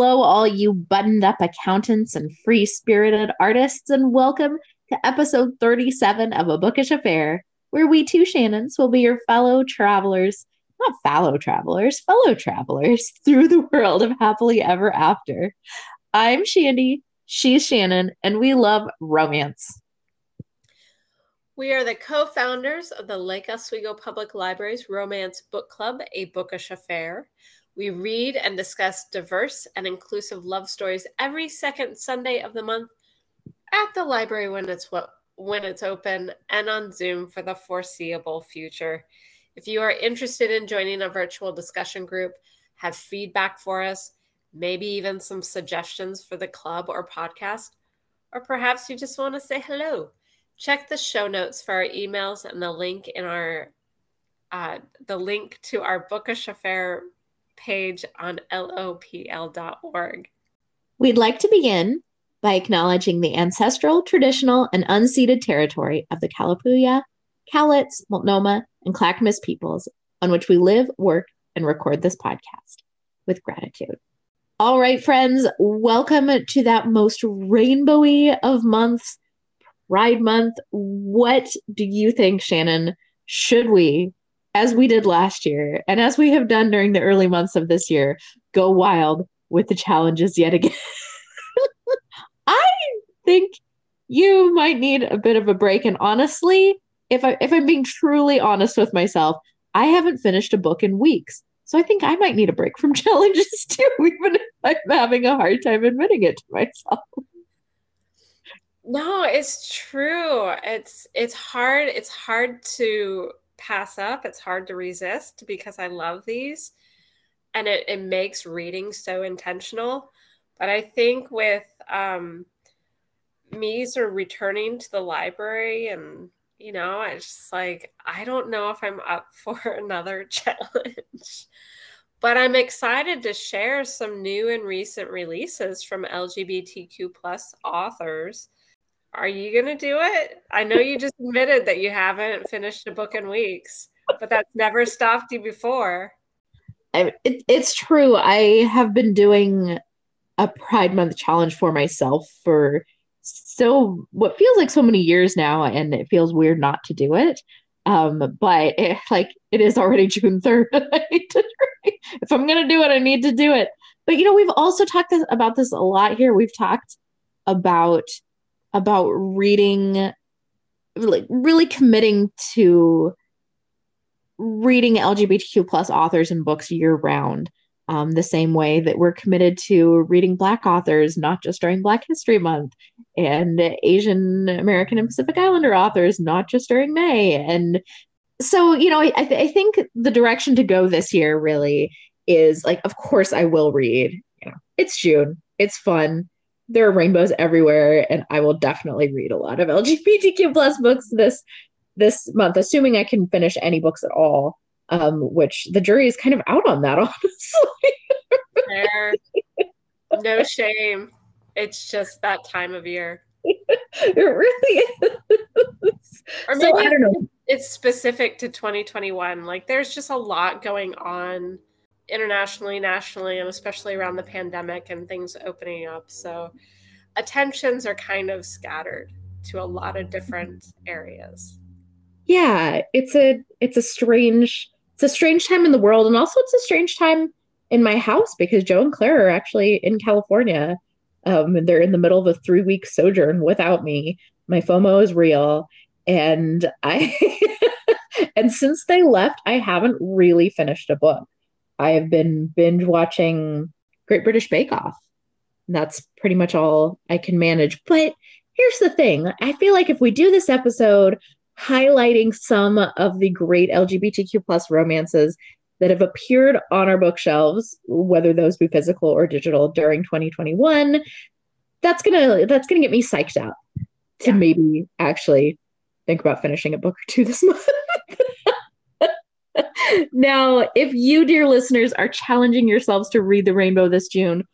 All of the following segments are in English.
Hello, all you buttoned up accountants and free spirited artists, and welcome to episode 37 of A Bookish Affair, where we two Shannons will be your fellow travelers, not fellow travelers, fellow travelers through the world of happily ever after. I'm Shandy, she's Shannon, and we love romance. We are the co founders of the Lake Oswego Public Library's Romance Book Club, A Bookish Affair. We read and discuss diverse and inclusive love stories every second Sunday of the month at the library when it's what when it's open and on Zoom for the foreseeable future. If you are interested in joining a virtual discussion group, have feedback for us, maybe even some suggestions for the club or podcast, or perhaps you just want to say hello, check the show notes for our emails and the link in our uh, the link to our bookish affair page on lopl.org. We'd like to begin by acknowledging the ancestral, traditional, and unceded territory of the Kalapuya, Cowlitz, Multnomah, and Clackamas peoples on which we live, work, and record this podcast with gratitude. All right, friends, welcome to that most rainbowy of months, Pride Month. What do you think, Shannon? Should we as we did last year, and as we have done during the early months of this year, go wild with the challenges yet again. I think you might need a bit of a break. And honestly, if I if I'm being truly honest with myself, I haven't finished a book in weeks. So I think I might need a break from challenges too, even if I'm having a hard time admitting it to myself. No, it's true. It's it's hard. It's hard to pass up. It's hard to resist because I love these and it, it makes reading so intentional. But I think with um, me sort of returning to the library and, you know, it's just like, I don't know if I'm up for another challenge. but I'm excited to share some new and recent releases from LGBTQ plus authors are you going to do it? I know you just admitted that you haven't finished a book in weeks, but that's never stopped you before. I, it, it's true. I have been doing a Pride Month challenge for myself for so what feels like so many years now, and it feels weird not to do it. Um, but it, like it is already June third. if I'm gonna do it, I need to do it. But you know, we've also talked this, about this a lot here. We've talked about about reading like really committing to reading lgbtq plus authors and books year round um, the same way that we're committed to reading black authors not just during black history month and asian american and pacific islander authors not just during may. And so you know I, th- I think the direction to go this year really is like of course i will read. You know it's june it's fun there are rainbows everywhere and i will definitely read a lot of lgbtq plus books this this month assuming i can finish any books at all um, which the jury is kind of out on that honestly. No shame. It's just that time of year. It really is. Or maybe so, i don't know. it's specific to 2021 like there's just a lot going on internationally, nationally, and especially around the pandemic and things opening up. So attentions are kind of scattered to a lot of different areas. Yeah, it's a it's a strange it's a strange time in the world and also it's a strange time in my house because Joe and Claire are actually in California. Um, and they're in the middle of a three week sojourn without me. My FOMO is real. And I and since they left, I haven't really finished a book. I have been binge watching Great British Bake Off. That's pretty much all I can manage. But here's the thing I feel like if we do this episode highlighting some of the great LGBTQ plus romances that have appeared on our bookshelves, whether those be physical or digital during 2021, that's gonna that's gonna get me psyched up to yeah. maybe actually think about finishing a book or two this month now, if you, dear listeners, are challenging yourselves to read The Rainbow this June,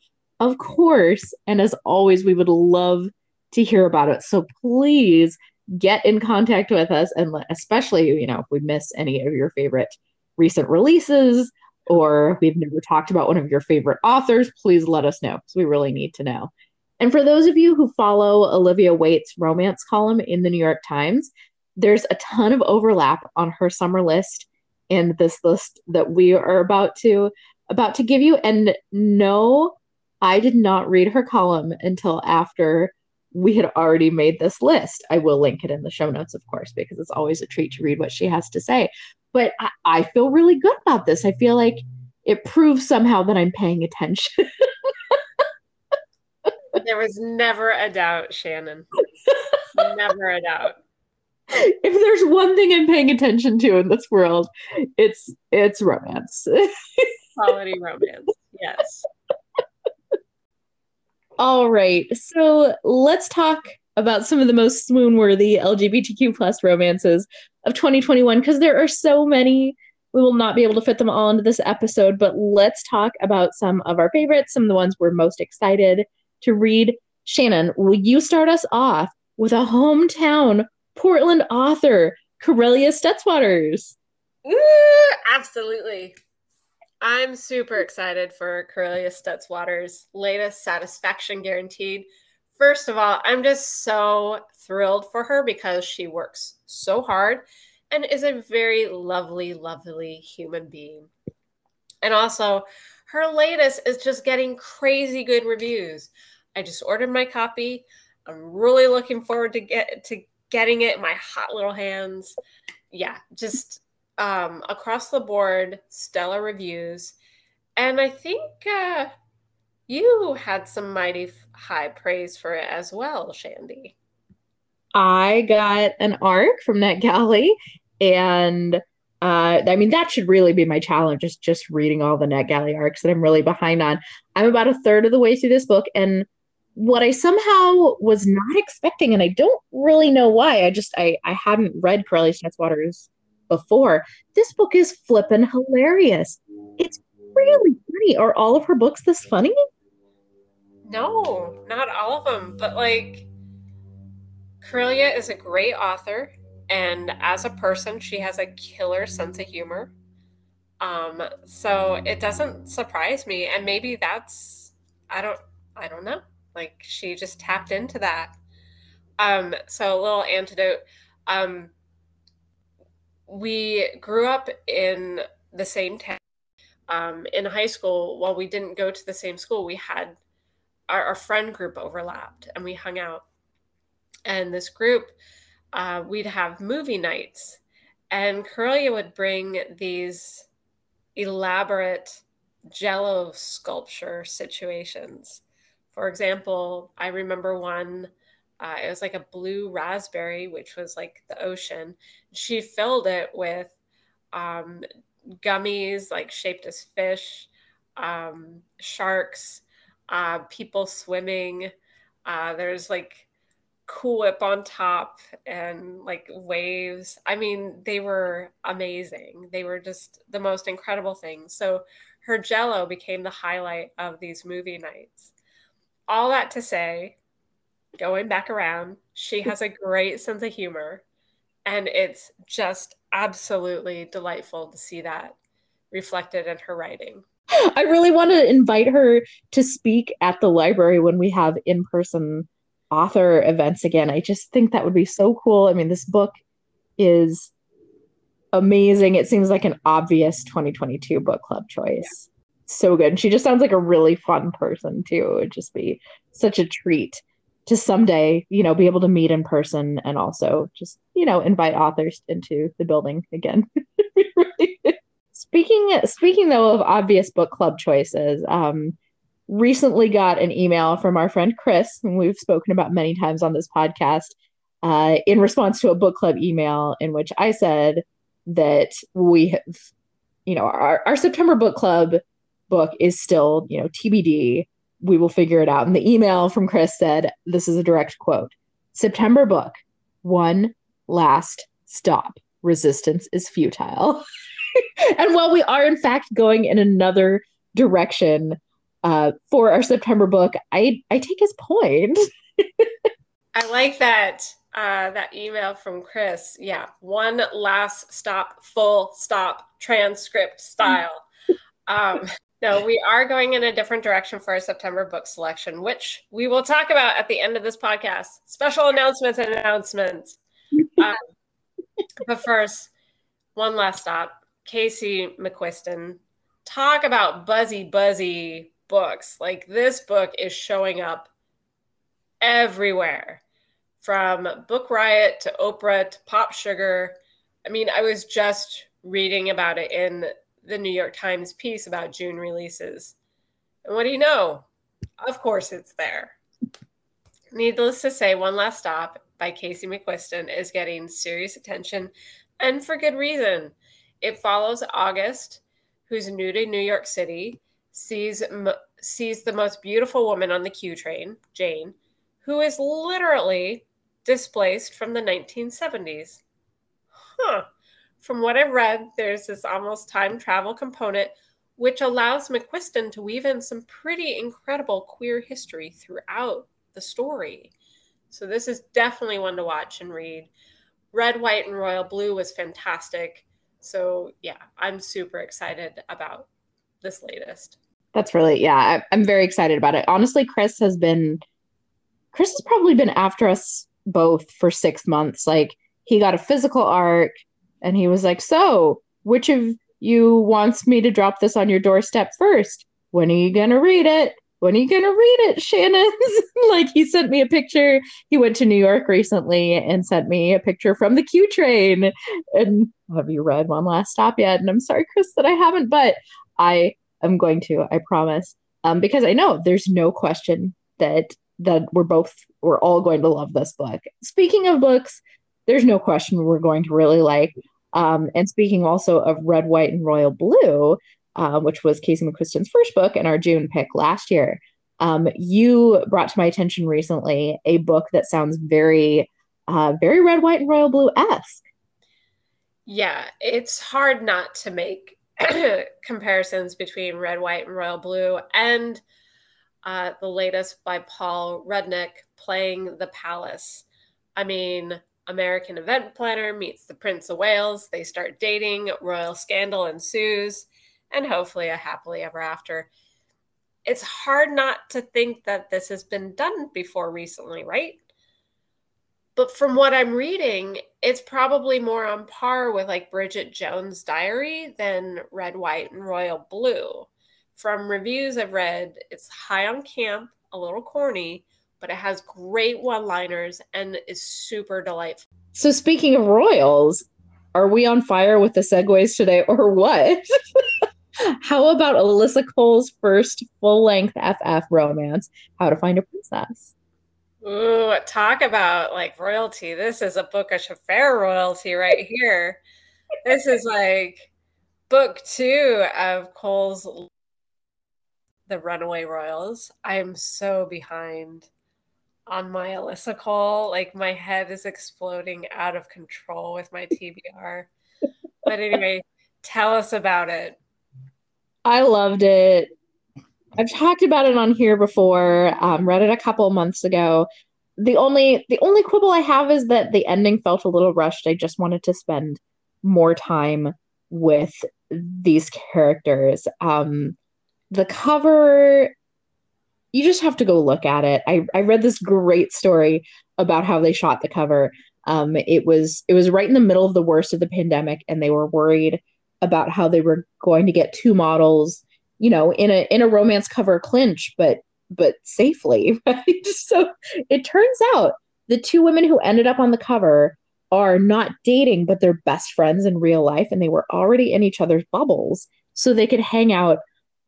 of course, and as always, we would love to hear about it. So please get in contact with us, and especially, you know, if we miss any of your favorite recent releases or we've never talked about one of your favorite authors, please let us know because we really need to know. And for those of you who follow Olivia Waite's romance column in the New York Times, there's a ton of overlap on her summer list and this list that we are about to about to give you. And no, I did not read her column until after we had already made this list. I will link it in the show notes, of course, because it's always a treat to read what she has to say. But I, I feel really good about this. I feel like it proves somehow that I'm paying attention. there was never a doubt, Shannon. never a doubt. If there's one thing I'm paying attention to in this world, it's it's romance. Quality romance. Yes. All right. So let's talk about some of the most swoon worthy LGBTQ plus romances of 2021 because there are so many. We will not be able to fit them all into this episode, but let's talk about some of our favorites, some of the ones we're most excited to read. Shannon, will you start us off with a hometown Portland author, Karelia Stetz-Waters? Ooh, absolutely. I'm super excited for Karelia Stetz-Waters' latest Satisfaction Guaranteed. First of all, I'm just so thrilled for her because she works so hard and is a very lovely, lovely human being. And also, her latest is just getting crazy good reviews. I just ordered my copy. I'm really looking forward to get to getting it in my hot little hands. Yeah, just um, across the board, stellar reviews. And I think uh, you had some mighty high praise for it as well, Shandy. I got an arc from NetGalley, and uh, I mean that should really be my challenge. Is just reading all the NetGalley arcs that I'm really behind on. I'm about a third of the way through this book, and what I somehow was not expecting, and I don't really know why. I just I I hadn't read Karelia Stetz-Waters before. This book is flippin' hilarious. It's really funny. Are all of her books this funny? No, not all of them, but like Karelia is a great author, and as a person, she has a killer sense of humor. Um, so it doesn't surprise me, and maybe that's I don't I don't know. Like she just tapped into that. Um, so a little antidote. Um, we grew up in the same town. Um, in high school, while we didn't go to the same school, we had our, our friend group overlapped and we hung out. And this group, uh, we'd have movie nights, and Karelia would bring these elaborate jello sculpture situations. For example, I remember one uh, it was like a blue raspberry, which was like the ocean. She filled it with um, gummies, like shaped as fish, um, sharks, uh, people swimming. Uh, there's like Cool Whip on top and like waves. I mean, they were amazing. They were just the most incredible things. So her jello became the highlight of these movie nights. All that to say, going back around. She has a great sense of humor, and it's just absolutely delightful to see that reflected in her writing. I really want to invite her to speak at the library when we have in person author events again. I just think that would be so cool. I mean, this book is amazing. It seems like an obvious 2022 book club choice. So good. And she just sounds like a really fun person, too. It would just be such a treat to someday, you know, be able to meet in person and also just, you know, invite authors into the building again. speaking speaking though of obvious book club choices, um, recently got an email from our friend Chris, whom we've spoken about many times on this podcast, uh, in response to a book club email in which I said that we have, you know, our, our September book club book is still, you know, TBD we will figure it out. And the email from Chris said, this is a direct quote September book, one last stop. Resistance is futile. and while we are, in fact, going in another direction uh, for our September book, I, I take his point. I like that uh, that email from Chris. Yeah, one last stop, full stop, transcript style. Um, no, we are going in a different direction for our September book selection, which we will talk about at the end of this podcast. Special announcements and announcements. um, but first, one last stop. Casey McQuiston. Talk about buzzy, buzzy books. Like this book is showing up everywhere from Book Riot to Oprah to Pop Sugar. I mean, I was just reading about it in the New York Times piece about June releases. And what do you know? Of course, it's there. Needless to say, One Last Stop by Casey McQuiston is getting serious attention and for good reason. It follows August, who's new to New York City, sees sees the most beautiful woman on the Q train, Jane, who is literally displaced from the 1970s. Huh. From what I've read, there's this almost time travel component which allows McQuiston to weave in some pretty incredible queer history throughout the story. So this is definitely one to watch and read. Red, White, and Royal Blue was fantastic. So yeah, I'm super excited about this latest. That's really yeah, I, I'm very excited about it. Honestly, Chris has been Chris has probably been after us both for six months. Like he got a physical arc and he was like, So, which of you wants me to drop this on your doorstep first? When are you gonna read it? When are you gonna read it, Shannon? like he sent me a picture. He went to New York recently and sent me a picture from the Q train. And have you read One Last Stop yet? And I'm sorry, Chris, that I haven't, but I am going to, I promise. Um, because I know there's no question that that we're both we're all going to love this book. Speaking of books, there's no question we're going to really like. Um, and speaking also of Red, White, and Royal Blue, uh, which was Casey McQuiston's first book and our June pick last year, um, you brought to my attention recently a book that sounds very, uh, very Red, White, and Royal Blue esque. Yeah, it's hard not to make comparisons between Red, White, and Royal Blue and uh, the latest by Paul Rudnick, Playing the Palace. I mean, American event planner meets the Prince of Wales. They start dating, royal scandal ensues, and hopefully a happily ever after. It's hard not to think that this has been done before recently, right? But from what I'm reading, it's probably more on par with like Bridget Jones' Diary than Red, White, and Royal Blue. From reviews I've read, it's high on camp, a little corny, but it has great one liners and is super delightful. So, speaking of royals, are we on fire with the segues today or what? How about Alyssa Cole's first full length FF romance, How to Find a Princess? Ooh, talk about like royalty. This is a book of affair royalty right here. this is like book two of Cole's The Runaway Royals. I am so behind on my Alyssa Cole. Like my head is exploding out of control with my TBR. but anyway, tell us about it. I loved it. I've talked about it on here before. Um, read it a couple months ago. The only the only quibble I have is that the ending felt a little rushed. I just wanted to spend more time with these characters. Um, the cover you just have to go look at it. I, I read this great story about how they shot the cover. Um, it was it was right in the middle of the worst of the pandemic, and they were worried about how they were going to get two models, you know, in a in a romance cover clinch, but but safely. Right? so it turns out the two women who ended up on the cover are not dating, but they're best friends in real life, and they were already in each other's bubbles, so they could hang out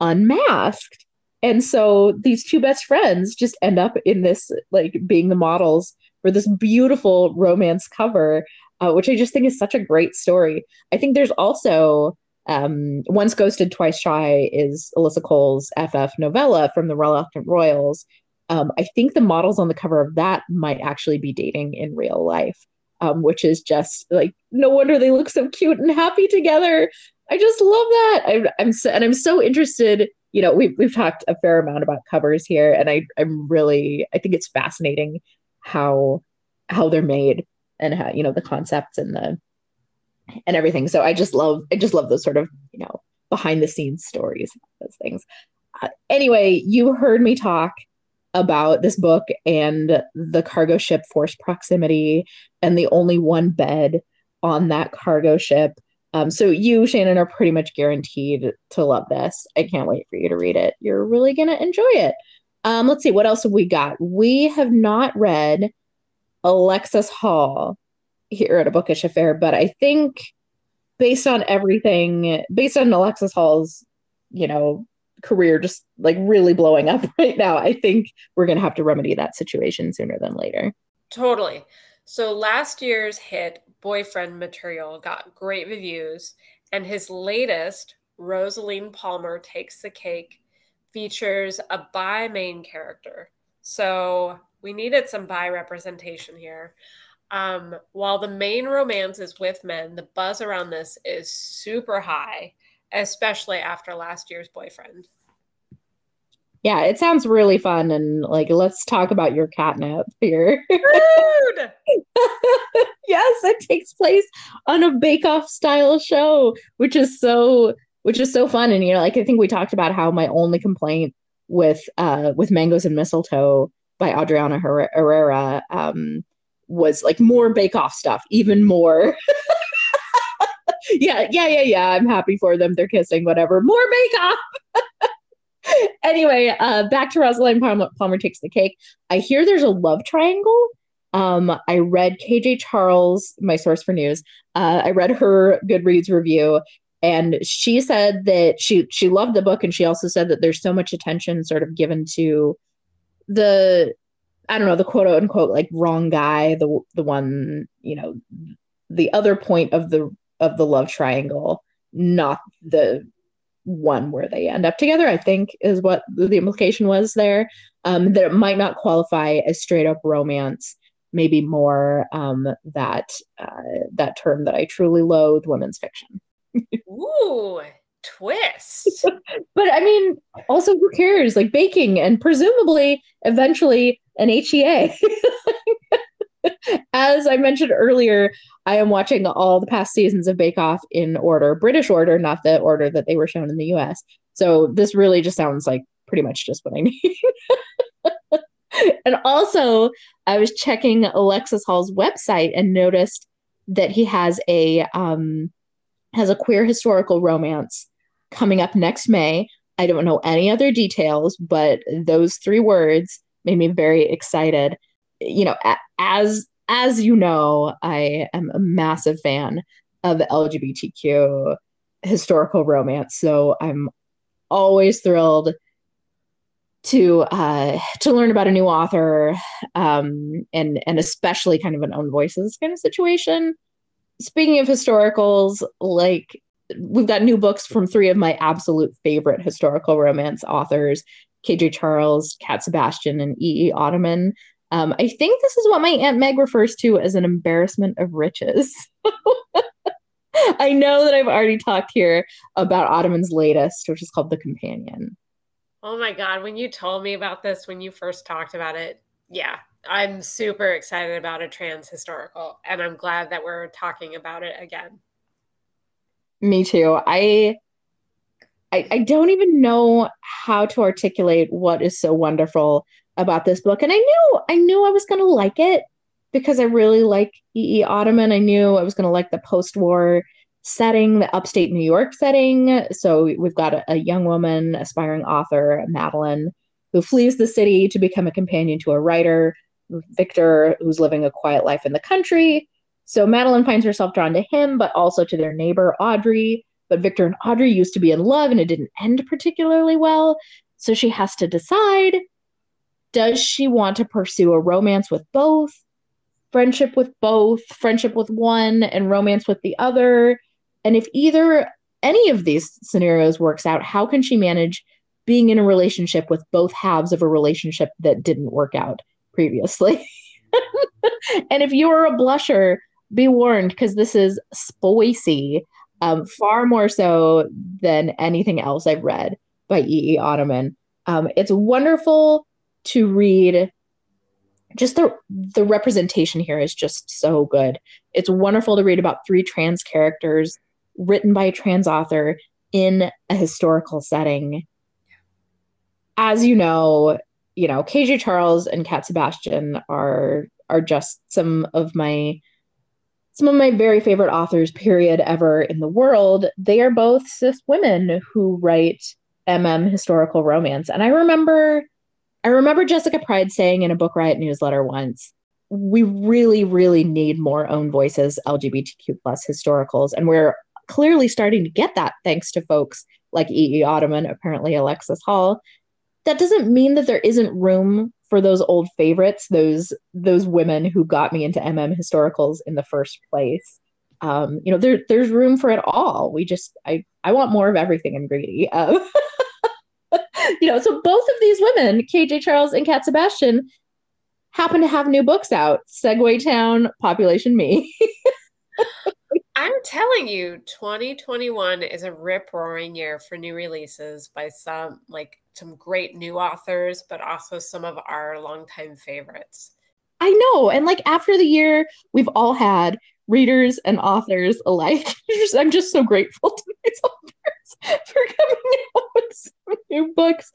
unmasked and so these two best friends just end up in this, like being the models for this beautiful romance cover, uh, which I just think is such a great story. I think there's also um, Once Ghosted, Twice Shy is Alyssa Cole's FF novella from the Reluctant Royals. Um, I think the models on the cover of that might actually be dating in real life, um, which is just like no wonder they look so cute and happy together. I just love that. I, I'm so, and I'm so interested you know, we've we've talked a fair amount about covers here, and I I'm really I think it's fascinating how how they're made and how you know the concepts and the and everything. So I just love I just love those sort of you know behind the scenes stories, those things. Uh, anyway, you heard me talk about this book and the cargo ship force proximity and the only one bed on that cargo ship. Um, so you, Shannon, are pretty much guaranteed to love this. I can't wait for you to read it. You're really gonna enjoy it. Um, let's see, what else have we got? We have not read Alexis Hall here at a bookish affair, but I think based on everything, based on Alexis Hall's, you know, career just like really blowing up right now, I think we're going to have to remedy that situation sooner than later. Totally. So last year's hit, Boyfriend Material, got great reviews, and his latest, Rosaline Palmer Takes the Cake, features a bi main character. So we needed some bi representation here. Um, while the main romance is with men, the buzz around this is super high, especially after last year's boyfriend. Yeah, it sounds really fun and like let's talk about your catnip here. Rude! yes, it takes place on a bake-off style show, which is so which is so fun. And you know, like I think we talked about how my only complaint with uh with mangoes and mistletoe by Adriana Herrera um was like more bake off stuff, even more. yeah, yeah, yeah, yeah. I'm happy for them. They're kissing, whatever. More bake off. anyway, uh, back to Rosaline Palmer, Palmer takes the cake. I hear there's a love triangle. Um, I read KJ Charles, my source for news. Uh, I read her Goodreads review, and she said that she she loved the book, and she also said that there's so much attention sort of given to the I don't know the quote unquote like wrong guy, the the one you know the other point of the of the love triangle, not the one where they end up together. I think is what the implication was there. Um, that it might not qualify as straight up romance, maybe more um, that uh, that term that I truly loathe, women's fiction. Ooh, twist. but I mean, also who cares? Like baking and presumably eventually an HEA. As I mentioned earlier, I am watching all the past seasons of Bake Off in order, British order, not the order that they were shown in the US. So this really just sounds like pretty much just what I need. and also, I was checking Alexis Hall's website and noticed that he has a um, has a queer historical romance coming up next May. I don't know any other details, but those three words made me very excited. You know, as as you know, I am a massive fan of LGBTQ historical romance, so I'm always thrilled to uh, to learn about a new author, um, and and especially kind of an own voices kind of situation. Speaking of historicals, like we've got new books from three of my absolute favorite historical romance authors KJ Charles, Cat Sebastian, and E. E. Ottoman. Um, I think this is what my Aunt Meg refers to as an embarrassment of riches. I know that I've already talked here about Ottoman's latest, which is called The Companion. Oh my God. When you told me about this, when you first talked about it, yeah, I'm super excited about a trans historical, and I'm glad that we're talking about it again. Me too. I I, I don't even know how to articulate what is so wonderful about this book. And I knew I knew I was gonna like it because I really like E. E. Ottoman. I knew I was gonna like the post-war setting, the upstate New York setting. So we've got a, a young woman, aspiring author, Madeline, who flees the city to become a companion to a writer, Victor, who's living a quiet life in the country. So Madeline finds herself drawn to him, but also to their neighbor, Audrey, but Victor and Audrey used to be in love and it didn't end particularly well. So she has to decide does she want to pursue a romance with both, friendship with both, friendship with one, and romance with the other? And if either any of these scenarios works out, how can she manage being in a relationship with both halves of a relationship that didn't work out previously? and if you are a blusher, be warned because this is spicy um, far more so than anything else I've read by E. E. Ottoman. Um, it's wonderful to read. Just the the representation here is just so good. It's wonderful to read about three trans characters written by a trans author in a historical setting. As you know, you know, KJ Charles and Cat Sebastian are are just some of my some of my very favorite authors, period, ever in the world. They are both cis women who write MM historical romance. And I remember I remember Jessica Pryde saying in a Book Riot newsletter once, we really, really need more own voices LGBTQ plus historicals. And we're clearly starting to get that thanks to folks like E.E. Ottoman, apparently Alexis Hall. That doesn't mean that there isn't room for those old favorites, those those women who got me into MM historicals in the first place. Um, you know, there there's room for it all. We just I I want more of everything in greedy. Uh, you know, so both of these women, KJ Charles and Cat Sebastian, happen to have new books out. Segway Town, Population Me. I'm telling you, 2021 is a rip roaring year for new releases by some like some great new authors, but also some of our longtime favorites. I know. And like after the year we've all had, readers and authors alike, I'm just so grateful to myself for coming out with some new books.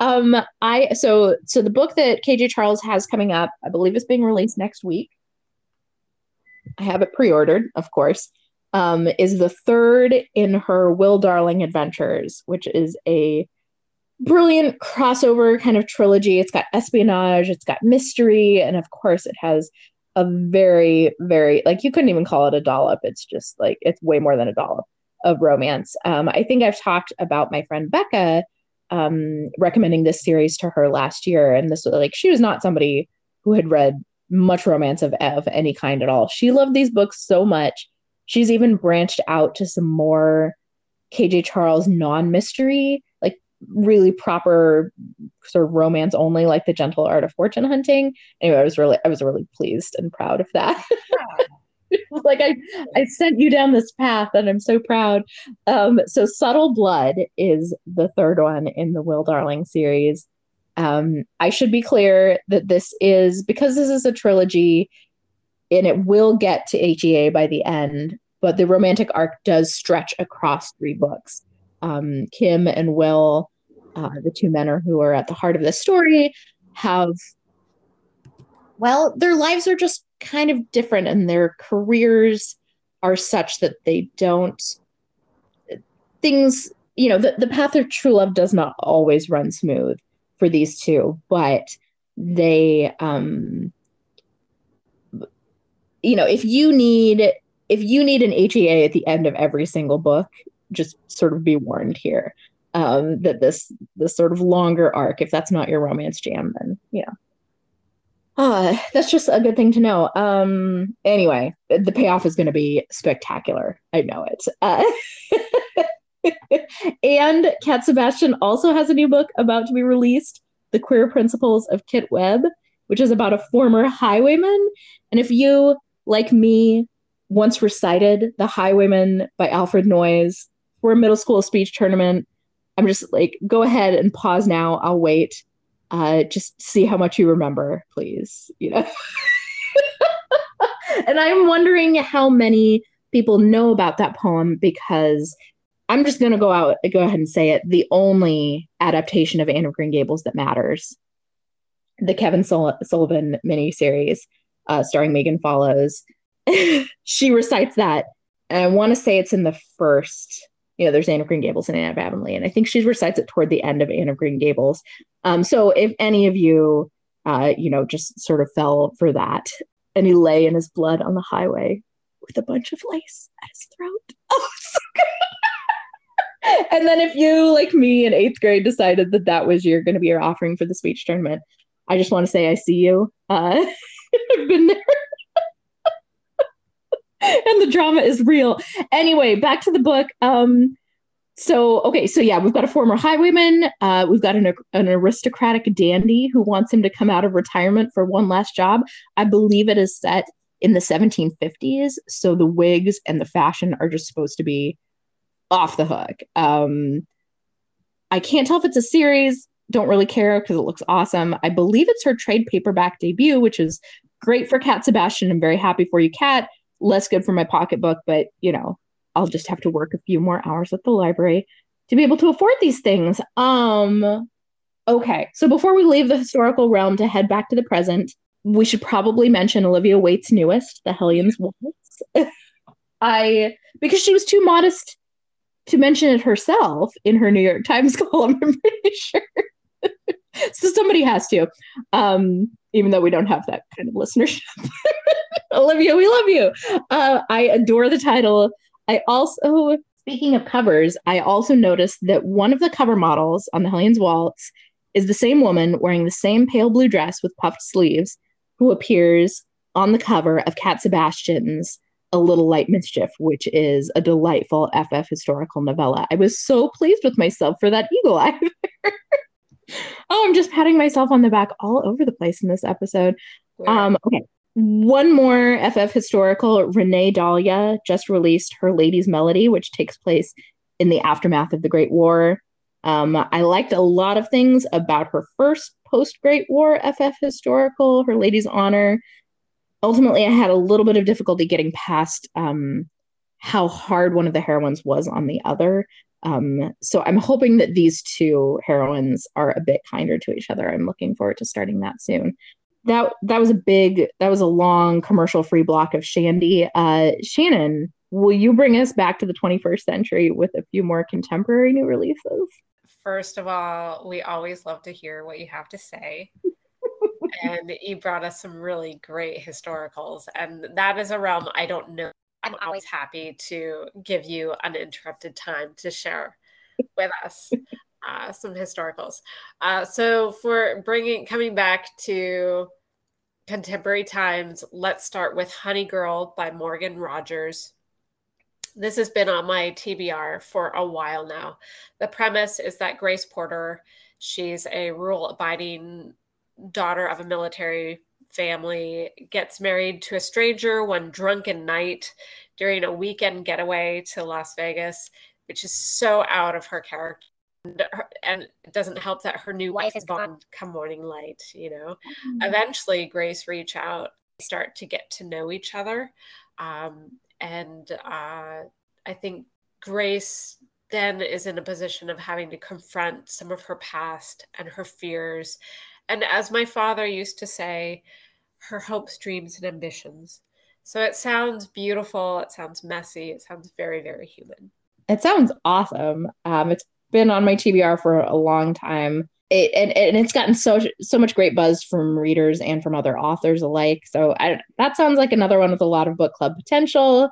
Um, I so so the book that KJ Charles has coming up, I believe is being released next week. I have it pre-ordered, of course um, is the third in her Will Darling Adventures, which is a brilliant crossover kind of trilogy. It's got espionage, it's got mystery, and of course, it has a very, very like you couldn't even call it a dollop. It's just like it's way more than a dollop of romance. Um, I think I've talked about my friend Becca um, recommending this series to her last year, and this was like she was not somebody who had read much romance of, of any kind at all. She loved these books so much She's even branched out to some more KJ Charles non mystery, like really proper sort of romance only, like the gentle art of fortune hunting. Anyway, I was really, I was really pleased and proud of that. like I, I sent you down this path, and I'm so proud. Um, so subtle blood is the third one in the Will Darling series. Um, I should be clear that this is because this is a trilogy and it will get to HEA by the end, but the romantic arc does stretch across three books. Um, Kim and Will, uh, the two men are, who are at the heart of the story, have, well, their lives are just kind of different and their careers are such that they don't, things, you know, the, the path of true love does not always run smooth for these two, but they, um, you know, if you need if you need an HEA at the end of every single book, just sort of be warned here um, that this this sort of longer arc, if that's not your romance jam, then yeah. Uh, that's just a good thing to know. Um, anyway, the payoff is going to be spectacular. I know it. Uh, and Cat Sebastian also has a new book about to be released, The Queer Principles of Kitt Webb, which is about a former highwayman. And if you like me, once recited The Highwayman by Alfred Noyes for a middle school speech tournament. I'm just like, go ahead and pause now. I'll wait. Uh, just see how much you remember, please. You know. and I'm wondering how many people know about that poem because I'm just gonna go out go ahead and say it. The only adaptation of Anne of Green Gables that matters, the Kevin Sul- Sullivan miniseries, uh, starring Megan Follows, she recites that. And I want to say it's in the first, you know, there's Anne of Green Gables and Anne of Avonlea. And I think she recites it toward the end of Anne of Green Gables. Um, so if any of you, uh, you know, just sort of fell for that and he lay in his blood on the highway with a bunch of lace at his throat. Oh, so good. and then if you, like me in eighth grade, decided that that was your going to be your offering for the speech tournament, I just want to say I see you. Uh, I've been there. and the drama is real. Anyway, back to the book. Um, so okay, so yeah, we've got a former highwayman. Uh, we've got an, an aristocratic dandy who wants him to come out of retirement for one last job. I believe it is set in the 1750s, so the wigs and the fashion are just supposed to be off the hook. Um, I can't tell if it's a series. Don't really care because it looks awesome. I believe it's her trade paperback debut, which is great for Cat Sebastian. I'm very happy for you, Cat less good for my pocketbook, but you know, I'll just have to work a few more hours at the library to be able to afford these things. Um, okay, so before we leave the historical realm to head back to the present, we should probably mention Olivia Waite's newest, The Hellions Waltz. I because she was too modest to mention it herself in her New York Times column, I'm pretty sure. so somebody has to. Um, even though we don't have that kind of listenership. Olivia, we love you. Uh, I adore the title. I also, speaking of covers, I also noticed that one of the cover models on the Hellions Waltz is the same woman wearing the same pale blue dress with puffed sleeves who appears on the cover of Cat Sebastian's A Little Light Mischief, which is a delightful FF historical novella. I was so pleased with myself for that eagle eye. I'm just patting myself on the back all over the place in this episode. Um, okay. One more FF historical. Renee Dahlia just released her Lady's Melody, which takes place in the aftermath of the Great War. Um, I liked a lot of things about her first post Great War FF historical, her Lady's Honor. Ultimately, I had a little bit of difficulty getting past um, how hard one of the heroines was on the other. Um, so I'm hoping that these two heroines are a bit kinder to each other. I'm looking forward to starting that soon. That that was a big, that was a long commercial free block of Shandy. Uh, Shannon, will you bring us back to the 21st century with a few more contemporary new releases? First of all, we always love to hear what you have to say. and you brought us some really great historicals, and that is a realm I don't know I'm always happy to give you uninterrupted time to share with us uh, some historicals. Uh, so, for bringing coming back to contemporary times, let's start with Honey Girl by Morgan Rogers. This has been on my TBR for a while now. The premise is that Grace Porter, she's a rule abiding daughter of a military family gets married to a stranger one drunken night during a weekend getaway to Las Vegas, which is so out of her character. And, and it doesn't help that her new wife is gone come morning light, you know. Mm-hmm. Eventually, Grace reach out, start to get to know each other. Um, and uh, I think Grace then is in a position of having to confront some of her past and her fears. And as my father used to say, her hopes, dreams, and ambitions. So it sounds beautiful. It sounds messy. It sounds very, very human. It sounds awesome. Um, it's been on my TBR for a long time. It, and, and it's gotten so so much great buzz from readers and from other authors alike. So I, that sounds like another one with a lot of book club potential.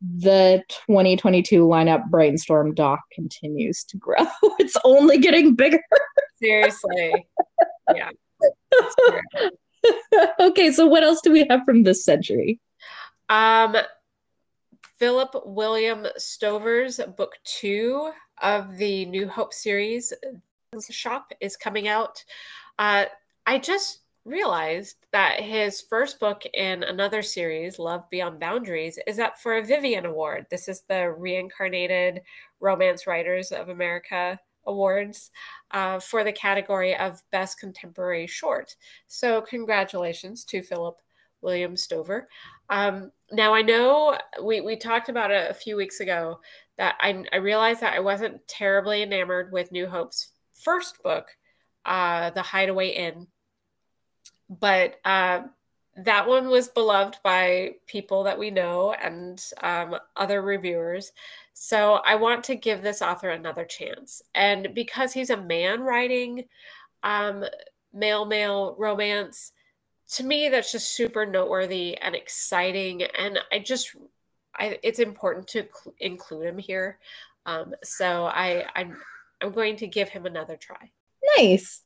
The 2022 lineup brainstorm doc continues to grow. it's only getting bigger. Seriously, yeah. okay, so what else do we have from this century? Um, Philip William Stover's book two of the New Hope series, Shop, is coming out. Uh, I just realized that his first book in another series, Love Beyond Boundaries, is up for a Vivian Award. This is the Reincarnated Romance Writers of America Awards uh, for the category of Best Contemporary Short. So, congratulations to Philip William Stover. Um, now, I know we, we talked about it a few weeks ago that I, I realized that I wasn't terribly enamored with New Hope's first book, uh, The Hideaway Inn. But uh, that one was beloved by people that we know and um, other reviewers. So I want to give this author another chance. And because he's a man writing um, male male romance, to me that's just super noteworthy and exciting. And I just, I, it's important to cl- include him here. Um, so I, I'm, I'm going to give him another try. Nice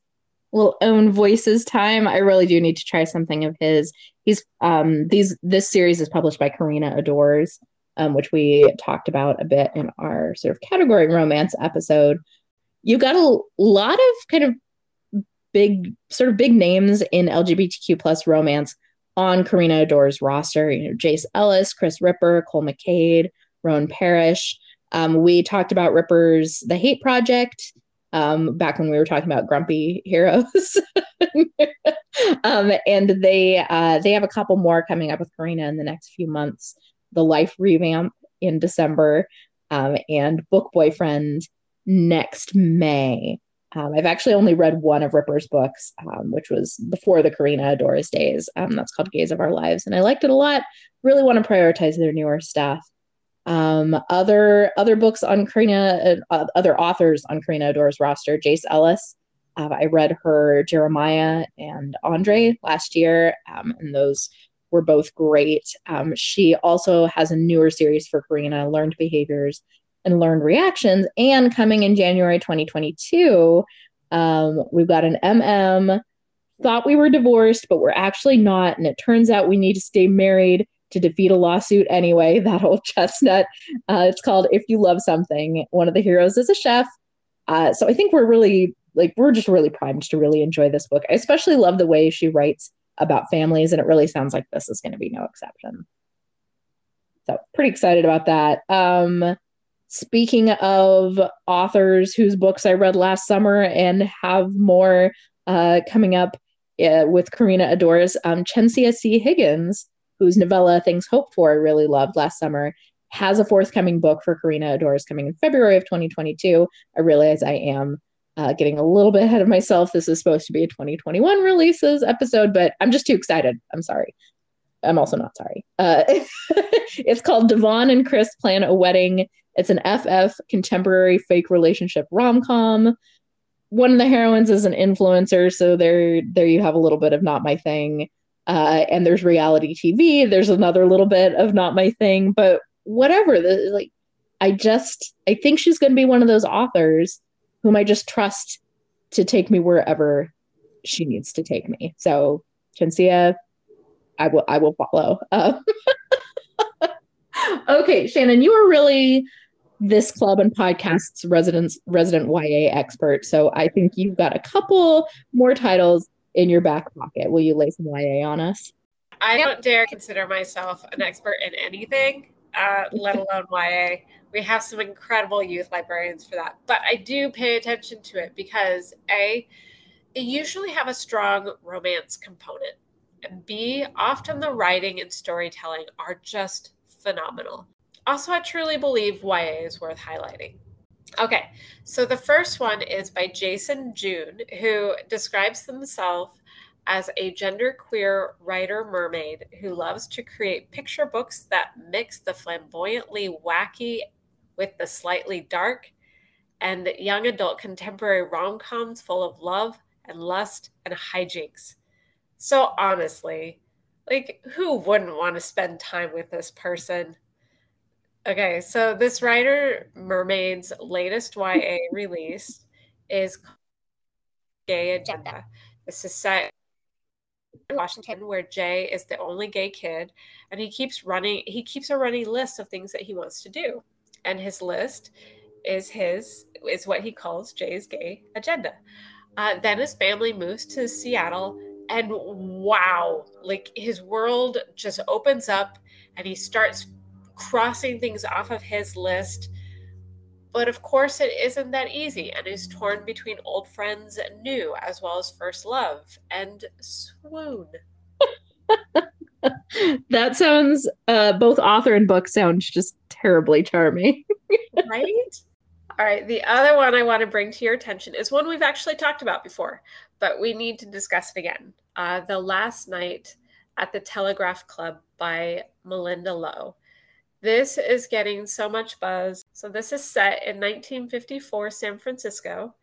little own voices time. I really do need to try something of his. He's um these this series is published by Carina Adores, um, which we talked about a bit in our sort of category romance episode. You got a lot of kind of big sort of big names in LGBTQ plus romance on Carina Adore's roster. You know, Jace Ellis, Kris Ripper, Cole McCade, Rowan Parrish. Um, we talked about Ripper's The Hate Project um, back when we were talking about grumpy heroes. um, and they uh, they have a couple more coming up with Carina in the next few months. The Life revamp in December, um, and Book Boyfriend next May. Um, I've actually only read one of Ripper's books, um, which was before the Carina Adores days. Um, that's called Gays of Our Lives, and I liked it a lot. Really want to prioritize their newer stuff. Um, other other books on Carina, uh, other authors on Carina Adores roster, Jace Ellis. Uh, I read her Jeremiah and Andre last year, and those were both great. Um, she also has a newer series for Carina, Learned Behaviors and Learned Reactions. And coming in January 2022, um, we've got an MM. Thought we were divorced, but we're actually not. And it turns out we need to stay married to defeat a lawsuit anyway. That old chestnut. Uh, it's called If You Love Something. One of the heroes is a chef. Uh, so I think we're really like we're just really primed to really enjoy this book. I especially love the way she writes about families, and it really sounds like this is going to be no exception. So pretty excited about that. Um, speaking of authors whose books I read last summer and have more uh, coming up uh, with Carina Adores, um, Chencia C. Higgins, whose novella Things Hoped For I really loved last summer, has a forthcoming book for Carina Adores coming in February of 2022. I realize I am uh, getting a little bit ahead of myself. This is supposed to be a 2021 releases episode, but I'm just too excited. I'm sorry. I'm also not sorry. Uh, it's called D'Vaughn and Kris Plan a Wedding. It's an FF contemporary fake relationship rom com. One of the heroines is an influencer, so there, there you have a little bit of not my thing. Uh, and there's reality TV. There's another little bit of not my thing, but whatever. The, like, I just, I think she's going to be one of those authors whom I just trust to take me wherever she needs to take me. So, Chencia, I will I will follow. Uh, okay, Shannon, you are really this club and podcast's residence resident YA expert. So I think you've got a couple more titles in your back pocket. Will you lay some YA on us? I don't dare consider myself an expert in anything, uh, let alone YA. We have some incredible youth librarians for that. But I do pay attention to it because A, it usually have a strong romance component. And B, often the writing and storytelling are just phenomenal. Also, I truly believe YA is worth highlighting. Okay, so the first one is by Jason June, who describes himself as a genderqueer writer mermaid who loves to create picture books that mix the flamboyantly wacky with the slightly dark and young adult contemporary rom coms full of love and lust and hijinks. So, honestly, like, who wouldn't want to spend time with this person? Okay, so this writer, Mermaid's latest YA release is Gay Agenda. This is set in Washington where Jay is the only gay kid and he keeps running he keeps a running list of things that he wants to do and his list is his is what he calls Jay's gay agenda. Uh, then his family moves to Seattle, and wow, like his world just opens up, and he starts crossing things off of his list. But of course, it isn't that easy, and he's torn between old friends and new, as well as first love and swoon. that sounds uh, both author and book sounds just terribly charming. right? All right. The other one I want to bring to your attention is one we've actually talked about before, but we need to discuss it again. Uh, the Last Night at the Telegraph Club by Malinda Lo. This is getting so much buzz. So, this is set in 1954 San Francisco.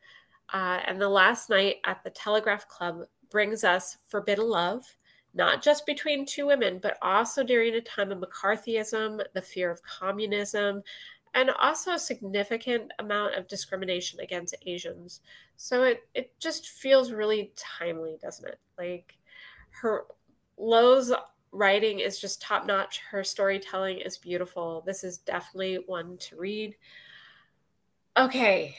Uh, and the last night at the Telegraph Club brings us Forbidden Love, not just between two women, but also during a time of McCarthyism, the fear of communism, and also a significant amount of discrimination against Asians. So it, it just feels really timely, doesn't it? Like her Lo's writing is just top notch. Her storytelling is beautiful. This is definitely one to read. Okay.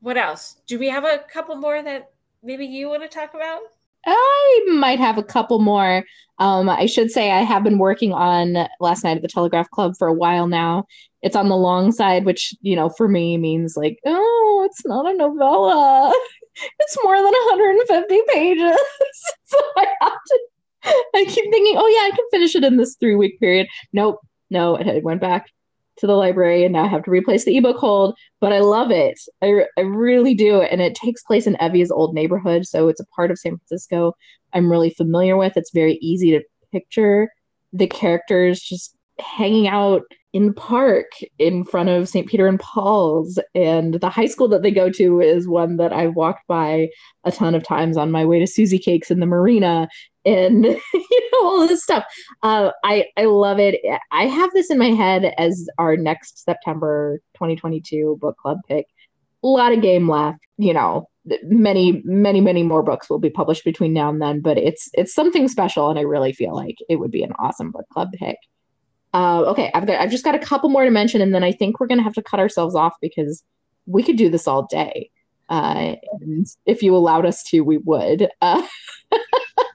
What else? Do we have a couple more that maybe you want to talk about? I might have a couple more. Um, I should say I have been working on Last Night at the Telegraph Club for a while now. It's on the long side, which, you know, for me means like, oh, it's not a novella. It's more than 150 pages. so I have to, I keep thinking, oh, yeah, I can finish it in this three week period. Nope, no, it, went back to the library and now I have to replace the ebook hold, but I love it. I, I really do. And it takes place in Evie's old neighborhood. So it's a part of San Francisco I'm really familiar with. It's very easy to picture the characters just hanging out in the park in front of St. Peter and Paul's. And the high school that they go to is one that I've walked by a ton of times on my way to Susie Cakes in the marina and you know all this stuff. Uh, I I love it. I have this in my head as our next September 2022 book club pick. A lot of game left. You know, many many many more books will be published between now and then. But it's it's something special, and I really feel like it would be an awesome book club pick. Uh, okay, I've got I've just got a couple more to mention, and then I think we're gonna have to cut ourselves off because we could do this all day. Uh, and if you allowed us to, we would. Uh,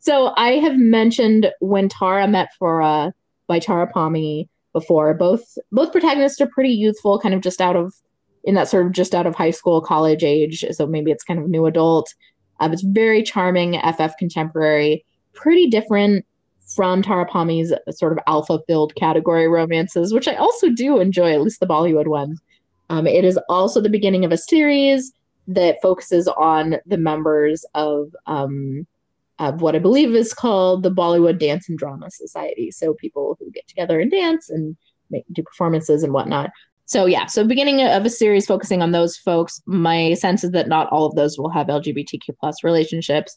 so I have mentioned when Tara met Flora by Tara Pammi before. Both both protagonists are pretty youthful, kind of just out of in that sort of just out of high school, college age. So maybe it's kind of new adult. Um, it's very charming, FF contemporary, pretty different from Tara Pammi's sort of alpha filled category romances, which I also do enjoy, at least the Bollywood ones. Um, it is also the beginning of a series that focuses on the members of um, of what I believe is called the Bollywood Dance and Drama Society. So people who get together and dance and make, do performances and whatnot. So yeah, so beginning of a series focusing on those folks. My sense is that not all of those will have LGBTQ plus relationships.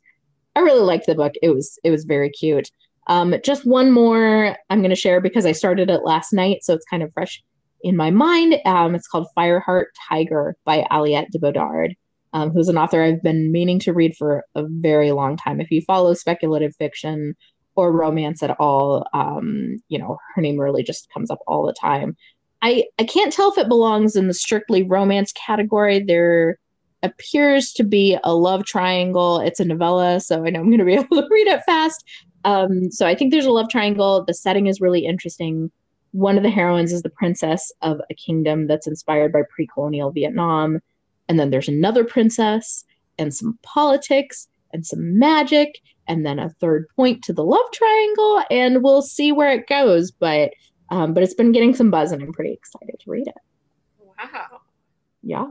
I really liked the book. It was it was very cute. Um, just one more I'm going to share because I started it last night, so it's kind of fresh in my mind. Um, it's called Fireheart Tiger by Aliette de Bodard, um, who's an author I've been meaning to read for a very long time. If you follow speculative fiction or romance at all, um, you know, her name really just comes up all the time. I, I can't tell if it belongs in the strictly romance category. There appears to be a love triangle. It's a novella, so I know I'm going to be able to read it fast. Um, so I think there's a love triangle. The setting is really interesting. One of the heroines is the princess of a kingdom that's inspired by pre colonial Vietnam. And then there's another princess and some politics and some magic and then a third point to the love triangle and we'll see where it goes. But um, but it's been getting some buzz and i'm pretty excited to read it. Wow. Yeah.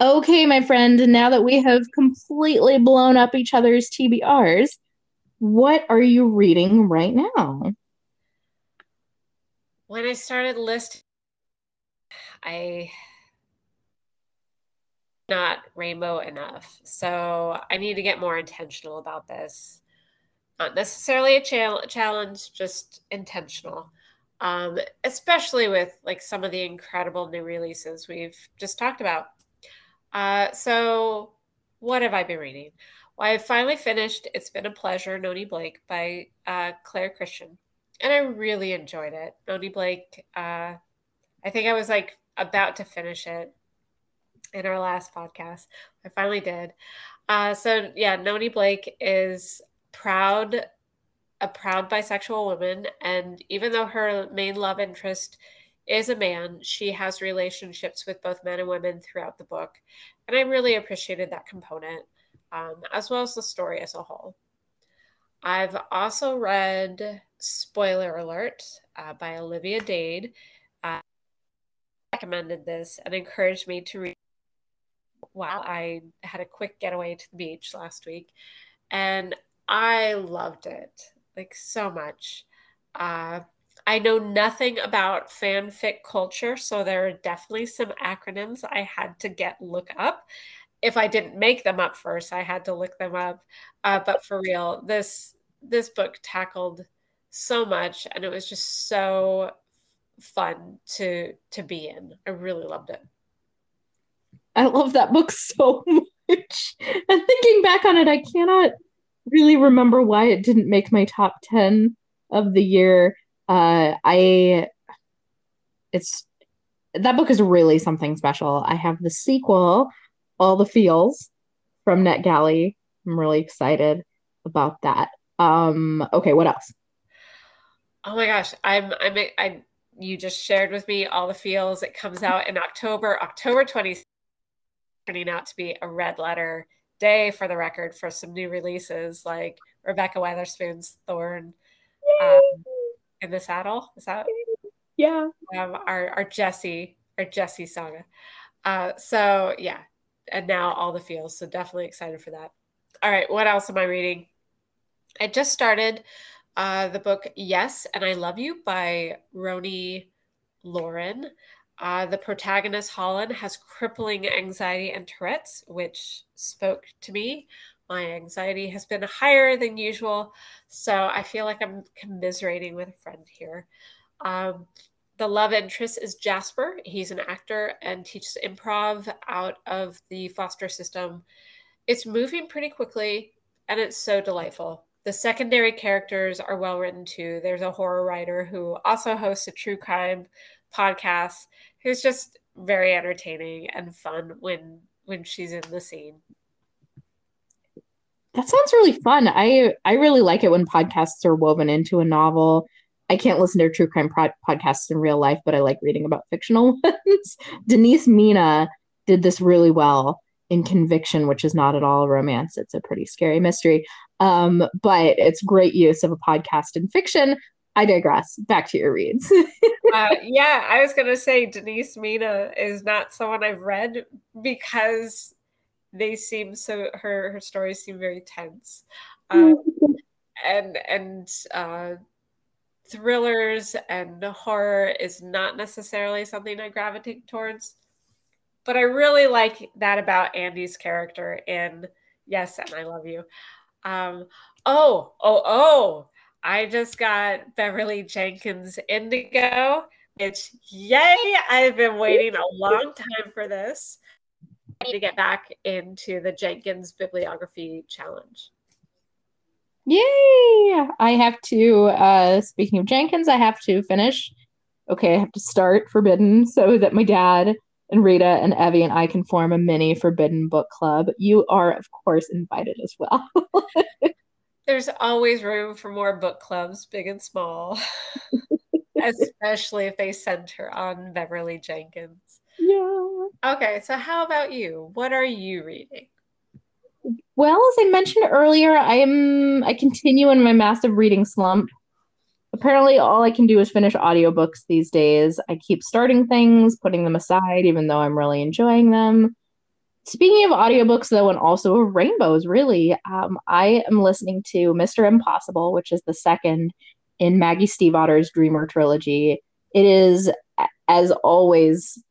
Okay, my friend, now that we have completely blown up each other's TBRs, what are you reading right now? When I started list, I not rainbow enough. So I need to get more intentional about this. Not necessarily a cha- challenge, just intentional. Um, especially with like some of the incredible new releases we've just talked about. Uh, so, what have I been reading? Well, I finally finished It's Been a Pleasure, Noni Blake by uh, Claire Christian. And I really enjoyed it. Noni Blake, uh, I think I was like about to finish it in our last podcast. I finally did. Uh, so, yeah, Noni Blake is proud, a proud bisexual woman. And even though her main love interest is a man. She has relationships with both men and women throughout the book. And I really appreciated that component, um, as well as the story as a whole. I've also read Spoiler Alert uh, by Olivia Dade. Uh, recommended this and encouraged me to read while I had a quick getaway to the beach last week. And I loved it like so much. Uh, I know nothing about fanfic culture, so there are definitely some acronyms I had to get look up. If I didn't make them up first, I had to look them up. Uh, but for real, this this book tackled so much, and it was just so fun to to be in. I really loved it. I love that book so much. And thinking back on it, I cannot really remember why it didn't make my top 10 of the year. Uh, I it's that book is really something special. I have the sequel, All the Feels, from NetGalley. I'm really excited about that. Um, okay, what else? Oh my gosh, I'm I'm I you just shared with me all the feels. It comes out in October, October 20th, turning out to be a red letter day for the record for some new releases like Rebekah Weatherspoon's Thorn um, in the Saddle. Is that? Yeah. Um, our our Jesse our Jesse saga. Uh, so yeah, and now all the feels. So definitely excited for that. All right, what else am I reading? I just started uh, the book Yes and I Love You by Roni Loren. Uh, the protagonist, Holland, has crippling anxiety and Tourette's, which spoke to me. My anxiety has been higher than usual, so I feel like I'm commiserating with a friend here. Um, the love interest is Jasper. He's an actor and teaches improv out of the foster system. It's moving pretty quickly and it's so delightful. The secondary characters are well written too. There's a horror writer who also hosts a true crime podcast who's just very entertaining and fun when when she's in the scene. That sounds really fun. I I really like it when podcasts are woven into a novel. I can't listen to true crime pod- podcasts in real life, but I like reading about fictional ones. Denise Mina did this really well in Conviction, which is not at all a romance. It's a pretty scary mystery. Um, but it's great use of a podcast in fiction. I digress. Back to your reads. uh, yeah, I was going to say Denise Mina is not someone I've read because they seem so her her stories seem very tense, um, and and uh, thrillers and horror is not necessarily something I gravitate towards. But I really like that about Andy's character in Yes, and I Love You. Um, oh, oh, oh. I just got Beverly Jenkins Indigo, which, yay, I've been waiting a long time for this to get back into the Jenkins Bibliography Challenge. Yay! I have to, uh, speaking of Jenkins, I have to finish. Okay, I have to start Forbidden so that my dad and Rita and Evie and I can form a mini Forbidden book club. You are, of course, invited as well. There's always room for more book clubs, big and small, especially if they center on Beverly Jenkins. Yeah. Okay, so how about you? What are you reading? Well, as I mentioned earlier, I am I continue in my massive reading slump. Apparently, all I can do is finish audiobooks these days. I keep starting things, putting them aside, even though I'm really enjoying them. Speaking of audiobooks, though, and also of rainbows, really, um, I am listening to Mr. Impossible, which is the second in Maggie Stiefvater's Dreamer trilogy. It is, as always,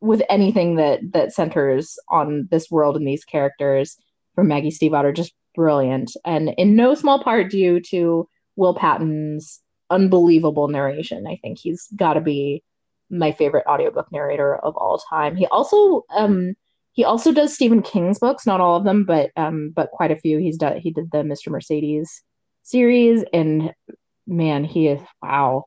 with anything that that centers on this world and these characters from Maggie Stiefvater, just brilliant, and in no small part due to Will Patton's unbelievable narration. I think he's got to be my favorite audiobook narrator of all time. He also um, he also does Stephen King's books, not all of them, but um, but quite a few. He's done. He did the Mr. Mercedes series, and man, he is wow.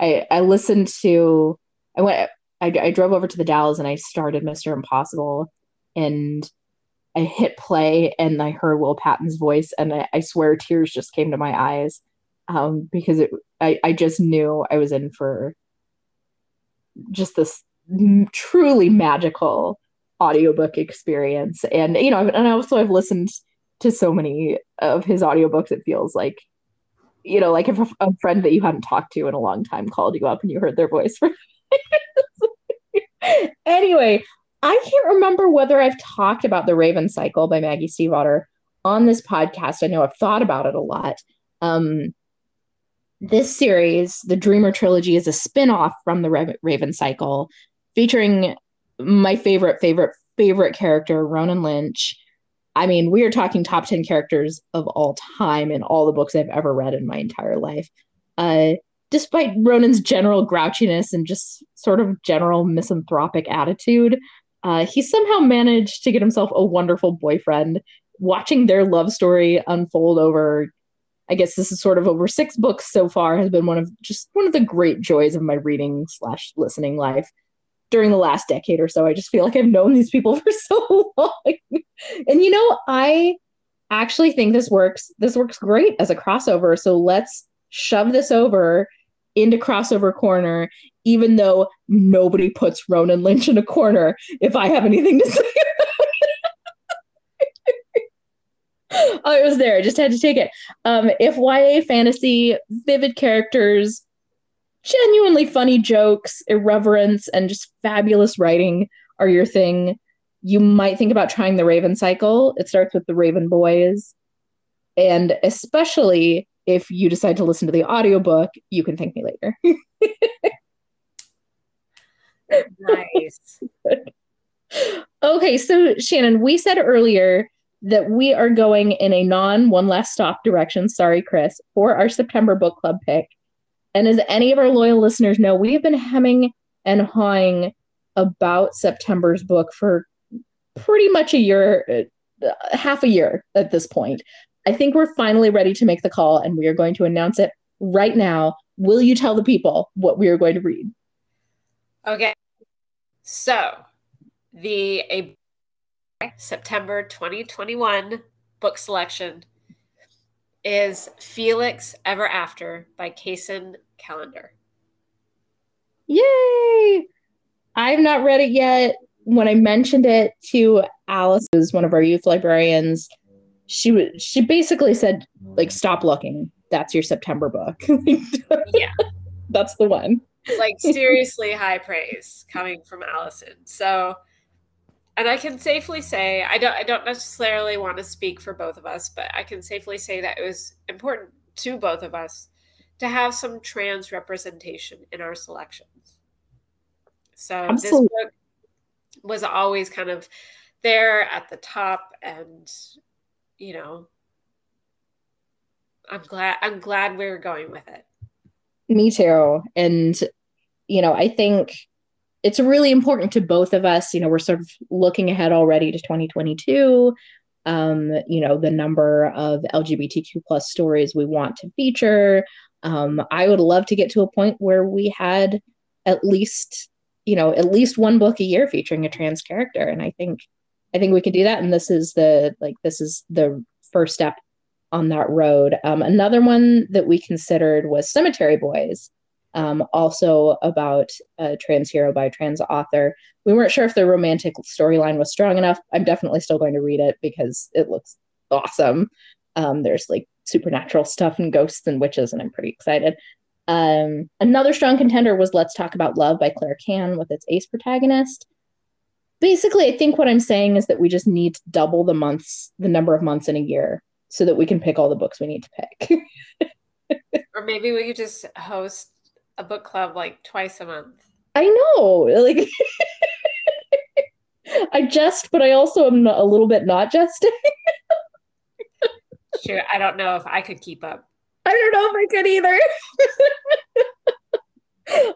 I I listened to. I went. I, I drove over to the Dalles and I started Mr. Impossible, and I hit play and I heard Will Patton's voice, and I, I swear tears just came to my eyes, um, because it. I I just knew I was in for just this truly magical audiobook experience. And you know, and also I've listened to so many of his audiobooks, it feels like you know, like if a, a friend that you hadn't talked to in a long time called you up and you heard their voice. anyway, I can't remember whether I've talked about the Raven Cycle by Maggie Stiefvater on this podcast. I know I've thought about it a lot. Um, this series, the Dreamer trilogy, is a spin-off from the Raven Cycle, featuring my favorite, favorite, favorite character, Ronan Lynch. I mean, we are talking top 10 characters of all time in all the books I've ever read in my entire life. Uh, despite Ronan's general grouchiness and just sort of general misanthropic attitude, uh, he somehow managed to get himself a wonderful boyfriend. Watching their love story unfold over, I guess this is sort of over six books so far, has been one of just one of the great joys of my reading slash listening life during the last decade or so. I just feel like I've known these people for so long. and you know, I actually think this works. This works great as a crossover. So let's shove this over into crossover corner, even though nobody puts Ronan Lynch in a corner if I have anything to say. oh, it was there. I just had to take it. Um, if YA fantasy, vivid characters, genuinely funny jokes, irreverence, and just fabulous writing are your thing, you might think about trying the Raven cycle. It starts with the Raven Boys. And especially if you decide to listen to the audiobook, you can thank me later. nice. okay, so Shannon, we said earlier that we are going in a non one last stop direction. Sorry, Chris, for our September book club pick. And as any of our loyal listeners know, we have been hemming and hawing about September's book for pretty much a year, uh, half a year at this point. I think we're finally ready to make the call and we are going to announce it right now. Will you tell the people what we are going to read? Okay. So, the a September 2021 book selection is Felix Ever After by Kacen Callender. Yay! I've not read it yet. When I mentioned it to Alice, who's one of our youth librarians, she was she basically said, like, mm. stop looking. That's your September book. yeah. That's the one. Like seriously high praise coming from Allison. So and I can safely say I don't I don't necessarily want to speak for both of us, but I can safely say that it was important to both of us to have some trans representation in our selections. So Absolutely. this book was always kind of there at the top and you know I'm glad I'm glad we're going with it. Me too. And you know, I think it's really important to both of us. You know, we're sort of looking ahead already to 2022. Um, you know, the number of LGBTQ plus stories we want to feature. Um, I would love to get to a point where we had at least, you know, at least one book a year featuring a trans character. And I think, I think we could do that. And this is the like this is the first step on that road. Um, another one that we considered was Cemetery Boys, um, also about a trans hero by a trans author. We weren't sure if the romantic storyline was strong enough. I'm definitely still going to read it because it looks awesome. Um, there's like supernatural stuff and ghosts and witches, and I'm pretty excited. Um, another strong contender was Let's Talk About Love by Claire Kann with its ace protagonist. Basically, I think what I'm saying is that we just need to double the months, the number of months in a year, so that we can pick all the books we need to pick. or maybe we could just host a book club like twice a month. I know. Like I jest, but I also am a little bit not jesting. sure, I don't know if I could keep up. I don't know if I could either.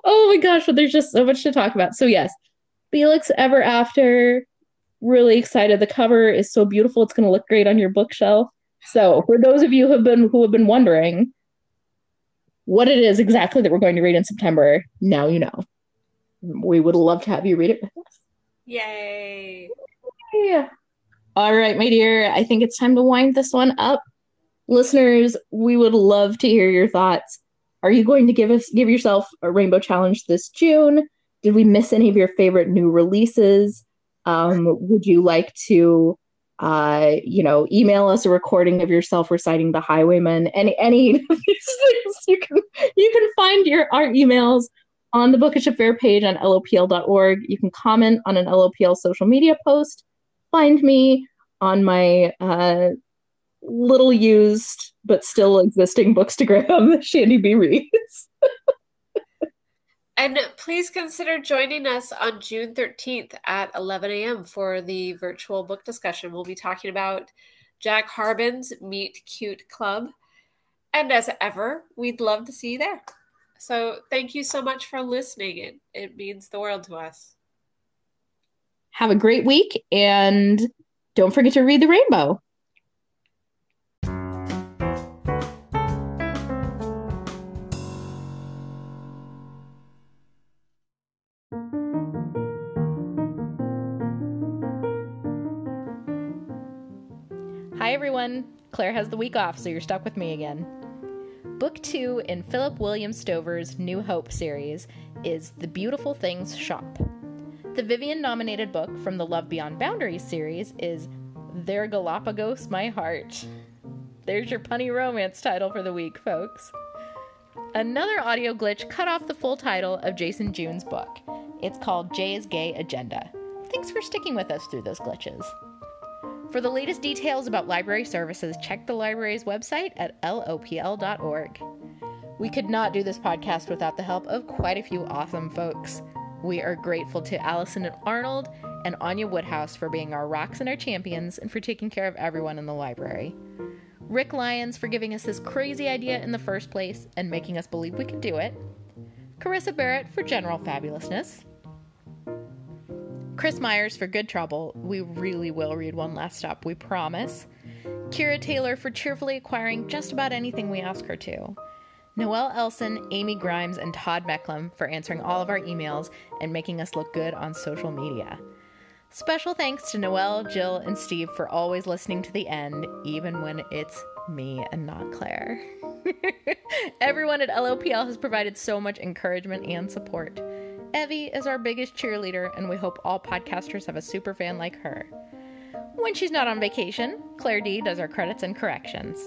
oh my gosh, but there's just so much to talk about. So yes, Felix Ever After. Really excited. The cover is so beautiful. It's going to look great on your bookshelf. So, for those of you who have been who have been wondering, what it is exactly that we're going to read in September, now you know. We would love to have you read it with us. Yay. Yeah. All right, my dear. I think it's time to wind this one up. Listeners, we would love to hear your thoughts. Are you going to give us give yourself a rainbow challenge this June? Did we miss any of your favorite new releases? Um, would you like to uh, you know, email us a recording of yourself reciting the Highwayman. Any any of these things you can you can find your our emails on the Bookish Affair page on lopl.org. You can comment on an LOPL social media post. Find me on my uh, little used but still existing bookstagram, Shandy B reads. And please consider joining us on June 13th at 11 a.m. for the virtual book discussion. We'll be talking about Jack Harbon's Meet Cute Club. And as ever, we'd love to see you there. So thank you so much for listening. It, it means the world to us. Have a great week and don't forget to read the rainbow. Everyone. Claire has the week off, so you're stuck with me again. Book two in Philip William Stover's New Hope series is The Beautiful Things Shoppe. The Vivian nominated book from the Love Beyond Boundaries series is There Galapagos My Heart. There's your punny romance title for the week, folks. Another audio glitch cut off the full title of Jason June's book. It's called Jay's Gay Agenda. Thanks for sticking with us through those glitches. For the latest details about library services, check the library's website at lopl.org. We could not do this podcast without the help of quite a few awesome folks. We are grateful to Allison and Arnold and Anya Woodhouse for being our rocks and our champions and for taking care of everyone in the library. Rick Lyons for giving us this crazy idea in the first place and making us believe we could do it. Carissa Barrett for general fabulousness. Chris Myers for Good Trouble. We really will read one last stop, we promise. Kira Taylor for cheerfully acquiring just about anything we ask her to. Noelle Elson, Amy Grimes, and Todd Mecklem for answering all of our emails and making us look good on social media. Special thanks to Noelle, Jill, and Steve for always listening to the end, even when it's me and not Claire. Everyone at LOPL has provided so much encouragement and support. Evie is our biggest cheerleader, and we hope all podcasters have a super fan like her. When she's not on vacation, Claire D does our credits and corrections.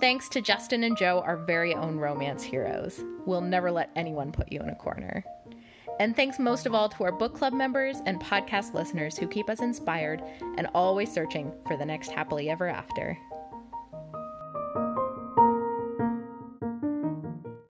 Thanks to Justin and Joe, our very own romance heroes. We'll never let anyone put you in a corner. And thanks most of all to our book club members and podcast listeners who keep us inspired and always searching for the next happily ever after.